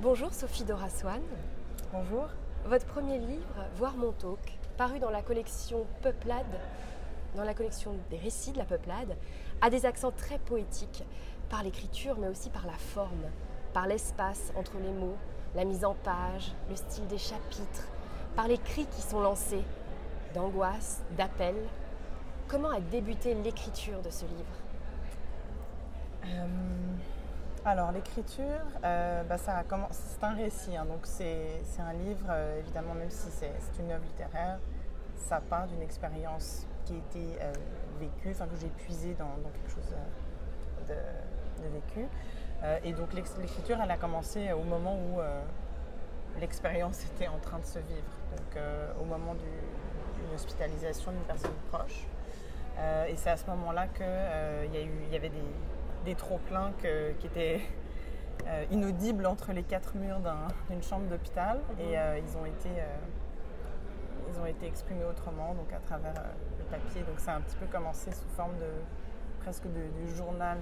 Bonjour Sophie Doraswan. Bonjour. Votre premier livre, Voir mon talk, paru dans la collection Peuplade, dans la collection des récits de la Peuplade, a des accents très poétiques par l'écriture mais aussi par la forme, par l'espace entre les mots, la mise en page, le style des chapitres, par les cris qui sont lancés, d'angoisse, d'appel. Comment a débuté l'écriture de ce livre? Euh, Alors l'écriture, euh, bah, ça c'est un récit, hein, donc c'est un livre, euh, évidemment, même si c'est une œuvre littéraire, ça part d'une expérience qui a été vécue, enfin que j'ai puisée dans, quelque chose de, vécu. et donc l'écriture, elle a commencé au moment où l'expérience était en train de se vivre, donc au moment d'une hospitalisation d'une personne proche. et c'est à ce moment-là qu'il y, y avait des, des trop-pleins qui étaient euh, inaudibles entre les quatre murs d'une chambre d'hôpital. Mhm. Et euh, ils, ont été, euh, ils ont été exprimés autrement, donc à travers le papier. Donc ça a un petit peu commencé sous forme de presque de, journal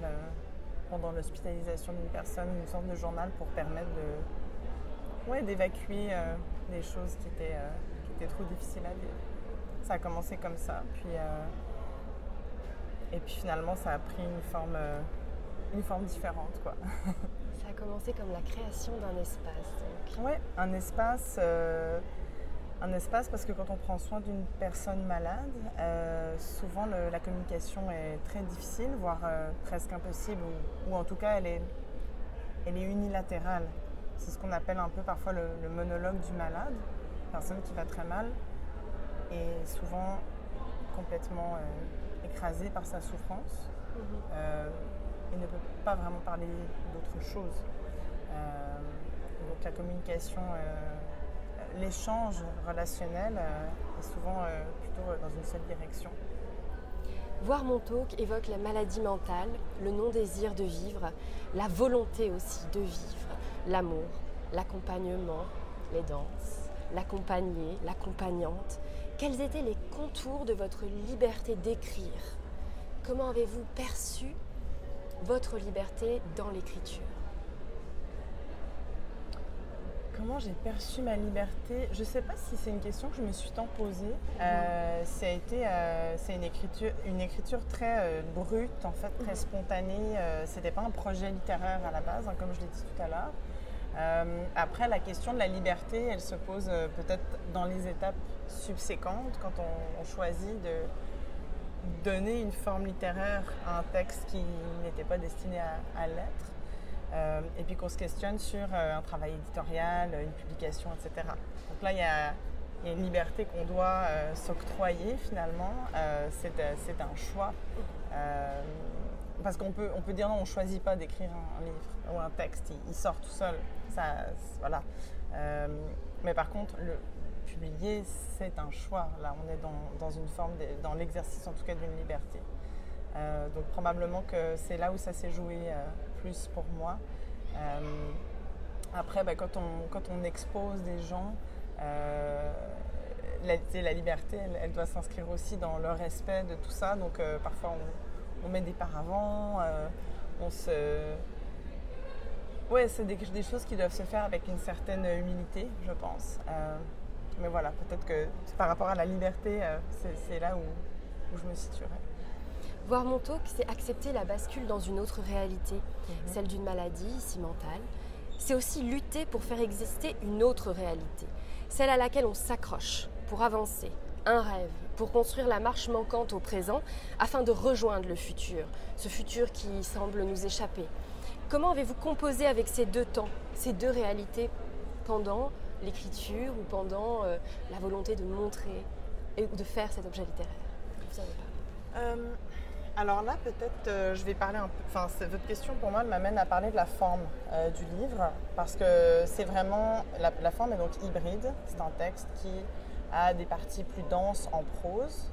pendant l'hospitalisation d'une personne, une sorte de journal pour permettre de, ouais, d'évacuer des choses qui étaient, qui étaient trop difficiles à vivre. Ça a commencé comme ça. Puis, et puis finalement, ça a pris une forme une forme différente. Quoi. Ça a commencé comme la création d'un espace. Oui, un espace. Euh, un espace parce que quand on prend soin d'une personne malade, euh, souvent la communication est très difficile, voire euh, presque impossible, ou, en tout cas elle est, elle est unilatérale. C'est ce qu'on appelle un peu parfois le, monologue du malade, personne qui va très mal, et souvent complètement écrasée par sa souffrance. Mhm et ne peut pas vraiment parler d'autre chose. Euh, donc la communication, euh, l'échange relationnel euh, est souvent plutôt dans une seule direction. Voir mon talk évoque la maladie mentale, le non-désir de vivre, la volonté aussi de vivre, l'amour, l'accompagnement, les danses, l'accompagné, l'accompagnante. Quels étaient les contours de votre liberté d'écrire? Comment avez-vous perçu votre liberté dans l'écriture Comment j'ai perçu ma liberté? Je ne sais pas si c'est une question que je me suis tant posée. Euh, ça a été, euh, c'est une écriture, une écriture très euh, brute, en fait, très mhm. spontanée. C'était pas un projet littéraire à la base, hein, comme je l'ai dit tout à l'heure. après, la question de la liberté, elle se pose peut-être dans les étapes subséquentes, quand on choisit de, donner une forme littéraire à un texte qui n'était pas destiné à, l'être. Euh, et puis qu'on se questionne sur euh, un travail éditorial, une publication, etc. Donc là, il y a, une liberté qu'on doit euh, s'octroyer finalement. c'est un choix. parce qu'on peut, on peut dire non, on ne choisit pas d'écrire un, livre ou un texte, il, il sort tout seul. Ça, voilà. mais par contre, le, publier, c'est un choix. Là, on est dans, une forme, dans l'exercice en tout cas d'une liberté. Euh, donc probablement que c'est là où ça s'est joué euh, plus pour moi. Euh, après, ben, quand, on, expose des gens, la, la, liberté, elle, doit s'inscrire aussi dans le respect de tout ça. Donc parfois, on, met des paravents, on se... Ouais, c'est des, choses qui doivent se faire avec une certaine humilité, je pense mais voilà, peut-être que par rapport à la liberté, euh, c'est là où, je me situerai. Voir mon talk, c'est accepter la bascule dans une autre réalité, mhm. celle d'une maladie, ici mentale. C'est aussi lutter pour faire exister une autre réalité, celle à laquelle on s'accroche pour avancer, un rêve, pour construire la marche manquante au présent, afin de rejoindre le futur, ce futur qui semble nous échapper. Comment avez-vous composé avec ces deux temps, ces deux réalités pendant l'écriture ou pendant euh, la volonté de montrer et de faire cet objet littéraire? Vous euh, alors là, peut-être, euh, je vais parler un peu. Enfin, votre question pour moi m'amène à parler de la forme du livre, parce que c'est vraiment. La, forme est donc hybride. C'est un texte qui a des parties plus denses en prose.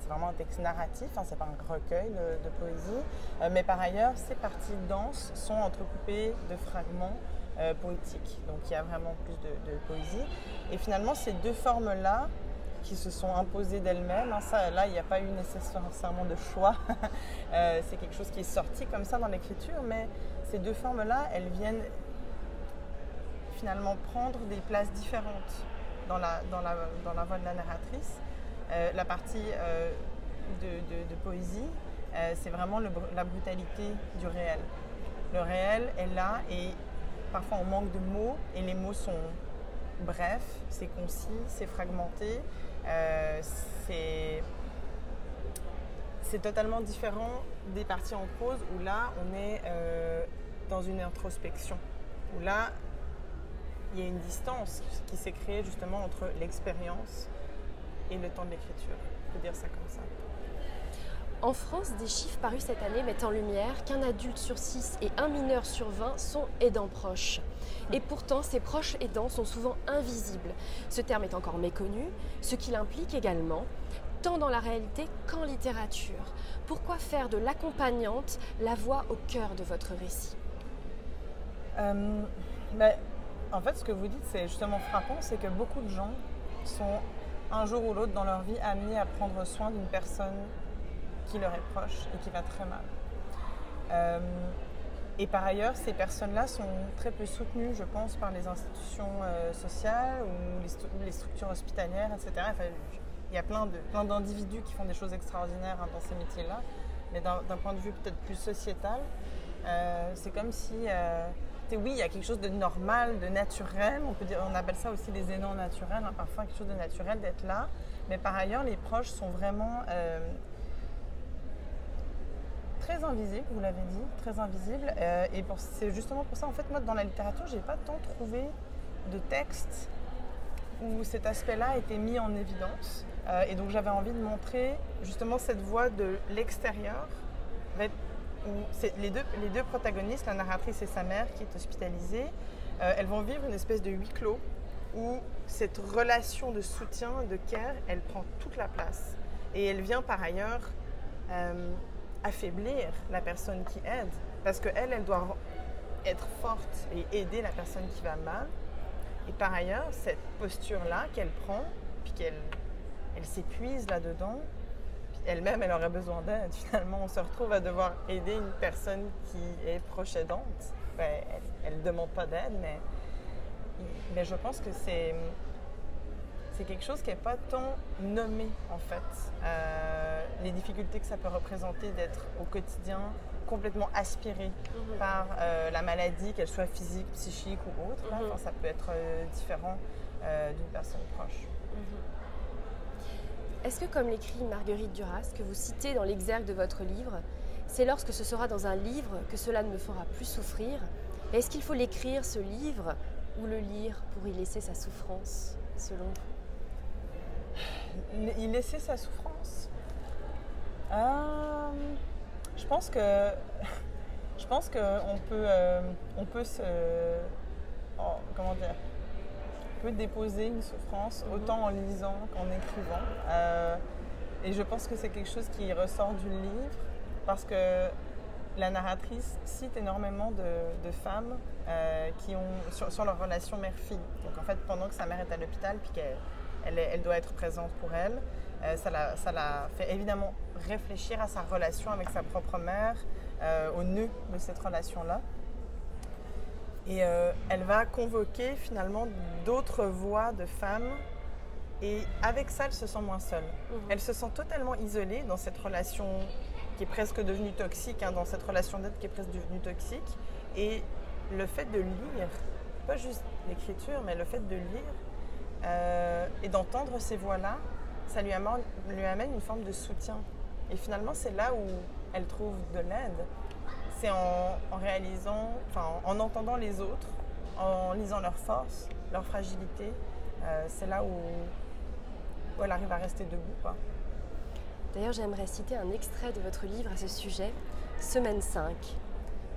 c'est vraiment un texte narratif, hein, c'est pas un recueil de poésie. mais par ailleurs, ces parties denses sont entrecoupées de fragments euh, poétique. Donc il y a vraiment plus de, poésie. Et finalement, ces deux formes-là, qui se sont imposées d'elles-mêmes. Hein, ça, là, il n'y a pas eu nécessairement de choix. Euh, c'est quelque chose qui est sorti comme ça dans l'écriture, mais ces deux formes-là, elles viennent finalement prendre des places différentes dans la, dans la, dans la de la narratrice. Euh, la partie de, poésie, c'est vraiment la brutalité du réel. Le réel est là et parfois on manque de mots et les mots sont brefs, c'est concis, c'est fragmenté, c'est c'est totalement différent des parties en prose où là on est dans une introspection, où là il y a une distance qui s'est créée justement entre l'expérience et le temps de l'écriture. On peut dire ça comme ça. En France, des chiffres parus cette année mettent en lumière qu'un adulte sur 6 et un mineur sur 20 sont aidants proches. Et pourtant, ces proches aidants sont souvent invisibles. Ce terme est encore méconnu, ce qui l'implique également, tant dans la réalité qu'en littérature. Pourquoi faire de l'accompagnante la voix au cœur de votre récit? Euh, ben, En fait, ce que vous dites, c'est justement frappant, c'est que beaucoup de gens sont un jour ou l'autre dans leur vie amenés à prendre soin d'une personne qui leur est proche et qui va très mal. Euh, et par ailleurs, ces personnes-là sont très peu soutenues, je pense, par les institutions euh, sociales ou les, structures hospitalières, etc. il y a plein, de, plein d'individus qui font des choses extraordinaires hein, dans ces métiers-là, mais d'un, point de vue peut-être plus sociétal, euh, c'est comme si oui, il y a quelque chose de normal, de naturel. On, peut dire, on appelle ça aussi les aidants naturels, hein, parfois quelque chose de naturel d'être là. Mais par ailleurs, les proches sont vraiment très invisibles, vous l'avez dit, très invisibles. Euh, et c'est justement pour ça, en fait, moi, dans la littérature, je n'ai pas tant trouvé de textes où cet aspect-là été mis en évidence. Euh, et donc, j'avais envie de montrer justement cette voie de l'extérieur les deux, les deux protagonistes, la narratrice et sa mère qui est hospitalisée, euh, elles vont vivre une espèce de huis clos où cette relation de soutien, de care, elle prend toute la place. Et elle vient par ailleurs affaiblir la personne qui aide. Parce qu'elle, elle doit être forte et aider la personne qui va mal. Et par ailleurs, cette posture-là qu'elle prend, puis qu'elle elle, s'épuise là-dedans, elle-même, elle aurait besoin d'aide. Finalement, on se retrouve à devoir aider une personne qui est proche. Ben, elle ne demande pas d'aide, mais, mais je pense que c'est, c'est quelque chose qui n'est pas tant nommé, en fait. Euh, les difficultés que ça peut représenter d'être au quotidien complètement aspiré mhm. par euh, la maladie, qu'elle soit physique, psychique ou autre. Mhm. ça peut être euh, différent d'une personne proche. Mhm. Est-ce que, comme l'écrit Marguerite Duras, que vous citez dans l'exergue de votre livre, c'est lorsque ce sera dans un livre que cela ne me fera plus souffrir? Est-ce qu'il faut l'écrire, ce livre, ou le lire pour y laisser sa souffrance, selon vous? Y laisser sa souffrance euh, Je pense que. Je pense qu'on peut, euh, on peut se. Oh, comment dire peut déposer une souffrance mhm. autant en lisant qu'en écrivant. Euh, et je pense que c'est quelque chose qui ressort du livre parce que la narratrice cite énormément de, femmes qui ont, sur, leur relation mère-fille. Donc en fait, pendant que sa mère est à l'hôpital puis qu'elle elle, doit être présente pour elle, euh, ça, la, ça, la, fait évidemment réfléchir à sa relation avec sa propre mère, au nœud de cette relation-là. Et euh, elle va convoquer finalement d'autres voix de femmes. Et avec ça, elle se sent moins seule. Mhm. Elle se sent totalement isolée dans cette relation qui est presque devenue toxique, hein, dans cette relation d'aide qui est presque devenue toxique. Et le fait de lire, pas juste l'écriture, mais le fait de lire euh, et d'entendre ces voix-là, ça lui amène, une forme de soutien. Et finalement, c'est là où elle trouve de l'aide c'est en, réalisant, en entendant les autres, en lisant leurs forces, leurs fragilités. Euh, c'est là où, elle arrive à rester debout. D'ailleurs, j'aimerais citer un extrait de votre livre à ce sujet, Semaine 5.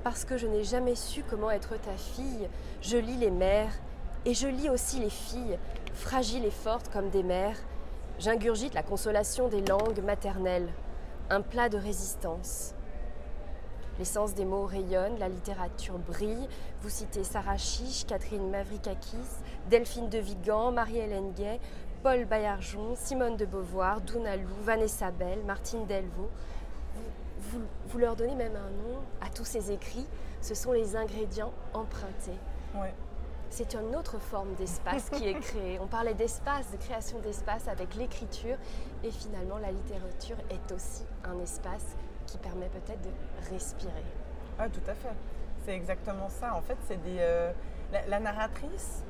Parce que je n'ai jamais su comment être ta fille, je lis les mères et je lis aussi les filles, fragiles et fortes comme des mères. J'ingurgite la consolation des langues maternelles, un plat de résistance. L'essence des mots rayonne, la littérature brille. Vous citez Sarah Chiche, Catherine Mavrikakis, Delphine de Vigan, Marie-Hélène Gay, Paul Bayarjon, Simone de Beauvoir, Lou, Vanessa Bell, Martine Delvaux. Vous, leur donnez même un nom à tous ces écrits. Ce sont les ingrédients empruntés. C'est une autre forme d'espace qui est créée. On parlait d'espace, de création d'espace avec l'écriture, et finalement la littérature est aussi un espace qui permet peut-être de respirer. Ah, tout à fait. C'est exactement ça. En fait, c'est des. Euh, la, narratrice,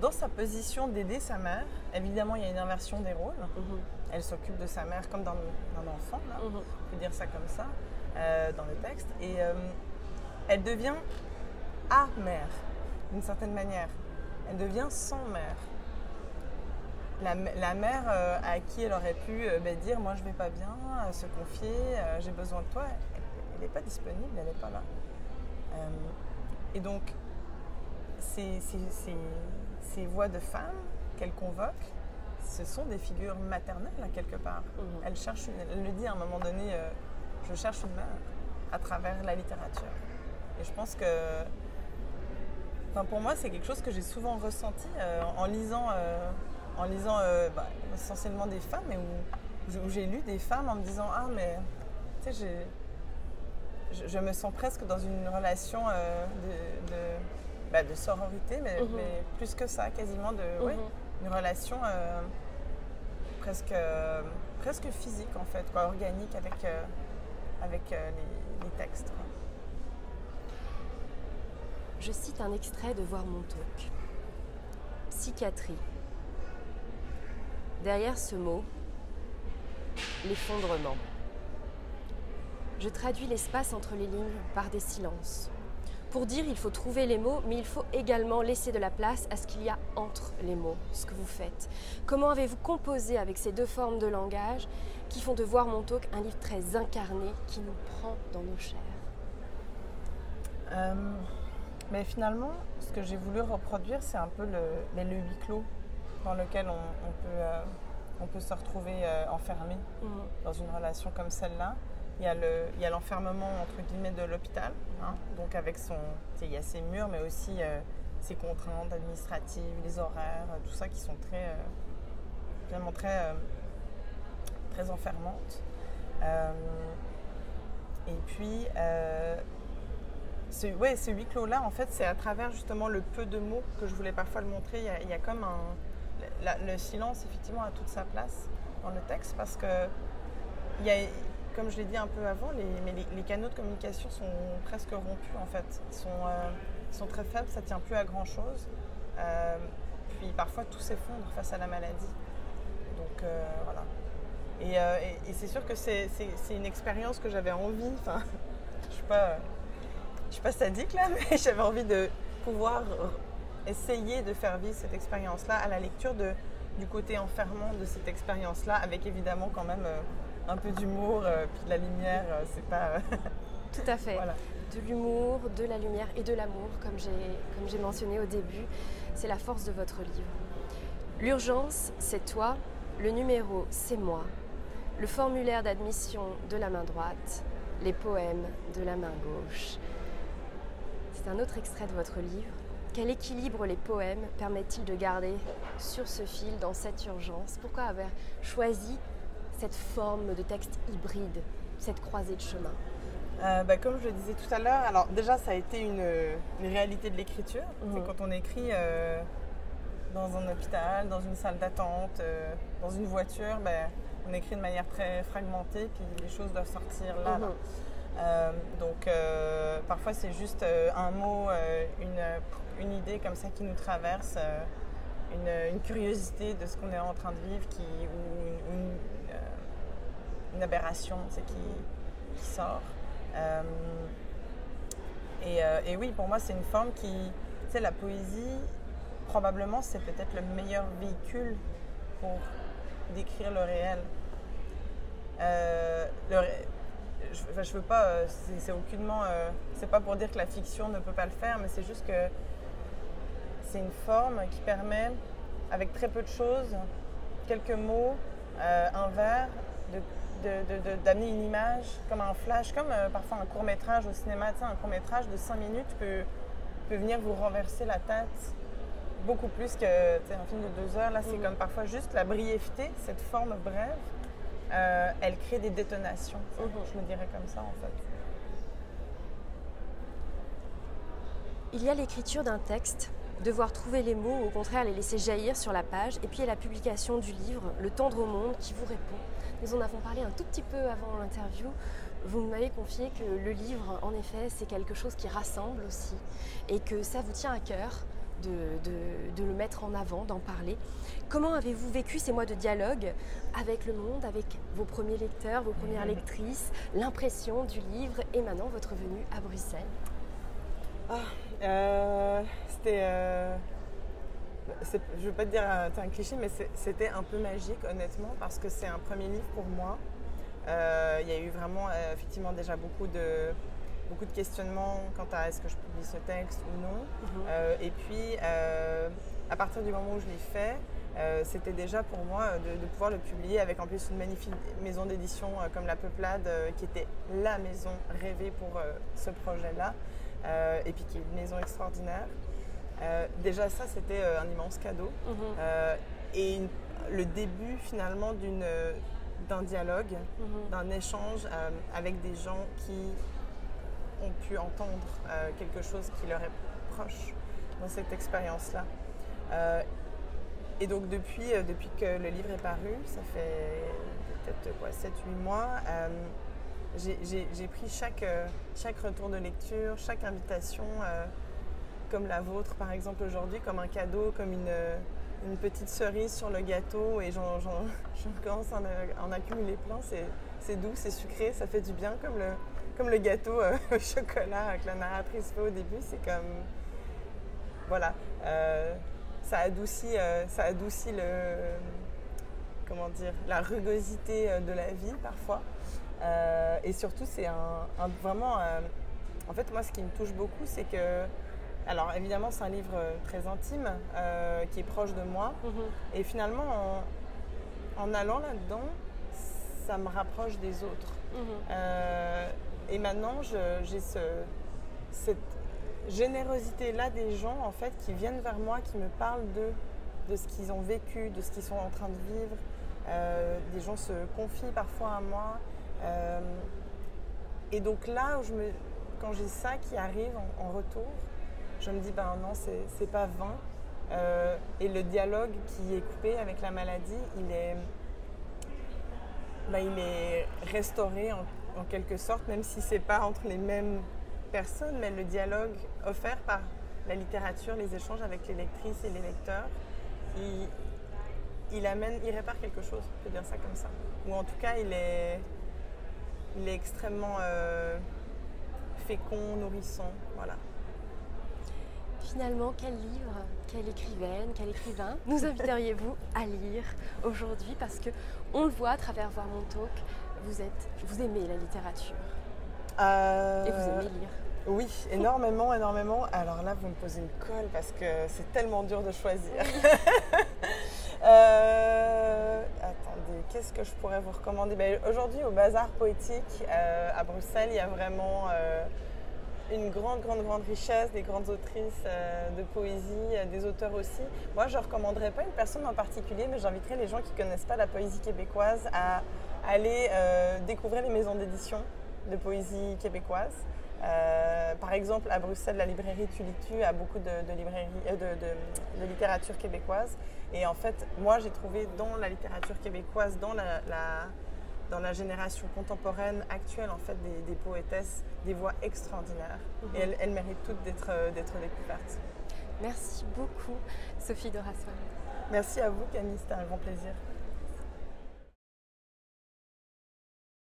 dans sa position d'aider sa mère, évidemment, il y a une inversion des rôles. Mhm. Elle s'occupe de sa mère comme d'un enfant, là. Mhm. on peut dire ça comme ça, euh, dans le texte. Et euh, elle devient à mère, d'une certaine manière. Elle devient sans mère. La, mère à qui elle aurait pu ben, dire Moi, je vais pas bien, se confier, j'ai besoin de toi, elle n'est pas disponible, elle n'est pas là. et donc, ces, voix de femmes qu'elle convoque, ce sont des figures maternelles, quelque part. Mhm. Elle, cherche elle le dit à un moment donné, euh, je cherche une mère à travers la littérature. Et je pense que, enfin, pour moi, c'est quelque chose que j'ai souvent ressenti euh, en lisant, euh, en lisant bah, essentiellement des femmes, et où, j'ai lu des femmes en me disant, ah, mais, tu sais, je, me sens presque dans une relation de bah, de sororité, mhm. mais, plus que ça, quasiment de mhm. une relation euh, presque, presque physique en fait, quoi, organique avec, euh, avec euh, les, textes. Je cite un extrait de Voir mon talk. Psychiatrie. Derrière ce mot, l'effondrement. Je traduis l'espace entre les lignes par des silences pour dire, il faut trouver les mots, mais il faut également laisser de la place à ce qu'il y a entre les mots, ce que vous faites. Comment avez-vous composé avec ces deux formes de langage qui font de Voir mon talk un livre très incarné qui nous prend dans nos chairs? Euh, Mais finalement, ce que j'ai voulu reproduire, c'est un peu le, le huis clos dans lequel on, peut, euh, on peut se retrouver euh, enfermé mmh. dans une relation comme celle-là. Il y a l'enfermement entre guillemets de l'hôpital, hein, donc avec son, il y a ses murs, mais aussi euh, ses contraintes administratives, les horaires, tout ça qui sont très, vraiment très, très enfermantes. et puis, ce, ouais, ce huis clos-là, en fait, c'est à travers justement le peu de mots que je voulais parfois le montrer. Il y a, comme un, le silence, effectivement, a toute sa place dans le texte parce que comme je l'ai dit un peu avant, les, canaux de communication sont presque rompus en fait. Ils sont, euh, très faibles, ça ne tient plus à grand chose. Euh, puis parfois tout s'effondre face à la maladie. Donc euh, voilà. Et, c'est sûr que c'est une expérience que j'avais envie, enfin, je pas, je suis pas sadique là, mais j'avais envie de pouvoir essayer de faire vivre cette expérience-là à la lecture de, du côté enfermant de cette expérience-là, avec évidemment quand même un peu d'humour, euh, puis de la lumière, euh, c'est pas. Euh, Tout à fait. De l'humour, de la lumière et de l'amour, comme j'ai mentionné au début. C'est la force de votre livre. L'urgence, c'est toi. Le numéro, c'est moi. Le formulaire d'admission de la main droite. Les poèmes de la main gauche. C'est un autre extrait de votre livre. Quel équilibre les poèmes permettent-ils de garder sur ce fil dans cette urgence? Pourquoi avoir choisi cette forme de texte hybride, cette croisée de chemin euh, bah, comme je le disais tout à l'heure, alors déjà ça a été une, réalité de l'écriture. C'est mhm. quand on écrit euh, dans un hôpital, dans une salle d'attente, euh, dans une voiture, bah, on écrit de manière très fragmentée, puis les choses doivent sortir là. Mhm. donc parfois c'est juste un mot, une, idée comme ça qui nous traverse, une, curiosité de ce qu'on est en train de vivre, qui, ou une aberration qui, qui sort. Euh, euh, et, oui, pour moi, c'est une forme qui, tu sais, la poésie, probablement, c'est peut-être le meilleur véhicule pour décrire le réel. Euh, je, je veux pas, c'est aucunement, c'est pas pour dire que la fiction ne peut pas le faire, mais c'est juste que c'est une forme qui permet, avec très peu de choses, quelques mots, un vers, de d'amener une image comme un flash, comme euh, parfois un court métrage au cinéma. Un court métrage de 5 minutes peut, peut venir vous renverser la tête beaucoup plus qu'un film de 2 heures. Là, c'est mm. comme parfois juste la brièveté, cette forme brève, euh, elle crée des détonations. Mm-hmm. Je me dirais comme ça en fait. Il y a l'écriture d'un texte devoir trouver les mots ou au contraire les laisser jaillir sur la page. Et puis il y a la publication du livre Le tendre au monde qui vous répond. Nous en avons parlé un tout petit peu avant l'interview. Vous m'avez confié que le livre, en effet, c'est quelque chose qui rassemble aussi et que ça vous tient à cœur de, le mettre en avant, d'en parler. Comment avez-vous vécu ces mois de dialogue avec le monde, avec vos premiers lecteurs, vos premières lectrices, l'impression du livre et maintenant votre venue à Bruxelles? Ah, euh, C'était... Euh, je ne veux pas te dire un, cliché, mais c'était un peu magique, honnêtement, parce que c'est un premier livre pour moi. Euh, il y a eu vraiment, effectivement, déjà beaucoup de, beaucoup de questionnements quant à est-ce que je publie ce texte ou non. Mhm. Euh, et puis, euh, à partir du moment où je l'ai fait, euh, c'était déjà pour moi de, pouvoir le publier avec en plus une magnifique maison d'édition comme La Peuplade, qui était la maison rêvée pour ce projet-là, et puis qui est une maison extraordinaire. déjà ça, c'était un immense cadeau. Mhm. et le début finalement d'un dialogue, mhm. d'un échange avec des gens qui ont pu entendre euh, quelque chose qui leur est proche dans cette expérience-là. Euh, et donc depuis, euh, depuis que le livre est paru, ça fait peut-être 7-8 mois, j'ai pris chaque, chaque retour de lecture, chaque invitation, comme la vôtre par exemple aujourd'hui, comme un cadeau, comme une, une petite cerise sur le gâteau et j'en commence à en, en accumuler plein. C'est doux, c'est sucré, ça fait du bien comme le, comme le gâteau euh, au chocolat que la narratrice fait au début. C'est comme. Voilà. Euh, ça, adoucit, euh, ça adoucit le. Comment dire La rugosité de la vie parfois. et surtout, c'est un, vraiment. en fait, moi, ce qui me touche beaucoup, c'est que. Alors, évidemment, c'est un livre très intime qui est proche de moi. Mm-hmm. Et finalement, en, allant là-dedans, ça me rapproche des autres. Mm-hmm. Et maintenant, j'ai cette générosité-là des gens en fait qui viennent vers moi, qui me parlent de, de ce qu'ils ont vécu, de ce qu'ils sont en train de vivre. Euh, des gens se confient parfois à moi. Euh, et donc là, quand j'ai ça qui arrive en, retour, je me dis, ben non, c'est pas vain. Euh, et le dialogue qui est coupé avec la maladie, il est, ben, il est restauré en quelque sorte, même si c'est pas entre les mêmes personnes, mais le dialogue offert par la littérature, les échanges avec les lectrices et les lecteurs, il, amène, il répare quelque chose, on peut dire ça comme ça. Ou en tout cas, il est, extrêmement euh, fécond, nourrissant, voilà. Finalement, quel livre, quelle écrivaine, quel écrivain nous inviteriez-vous à lire aujourd'hui? Parce que on le voit à travers Voir mon talk, vous êtes, vous aimez la littérature euh, et vous aimez lire. Oui, énormément, énormément. Alors là, vous me posez une colle parce que c'est tellement dur de choisir. Euh, attendez, qu'est-ce que je pourrais vous recommander? Ben, Aujourd'hui, au Bazar Poétique euh, à Bruxelles, il y a vraiment une grande, grande, grande richesse, des grandes autrices de poésie, des auteurs aussi. Moi, je ne recommanderais pas une personne en particulier, mais j'inviterais les gens qui ne connaissent pas la poésie québécoise à aller euh, découvrir les maisons d'édition de poésie québécoise. Euh, par exemple, à Bruxelles, la librairie Tulitu a beaucoup de, librairies, euh, de, littérature québécoise. Et en fait, moi, j'ai trouvé dans la littérature québécoise, dans la, dans la génération contemporaine actuelle, en fait, des, poétesses, des voix extraordinaires. Et mhm. elles, méritent toutes d'être découvertes. Merci beaucoup, Sophie Doraswan. Merci à vous, Camille, c'était un grand plaisir.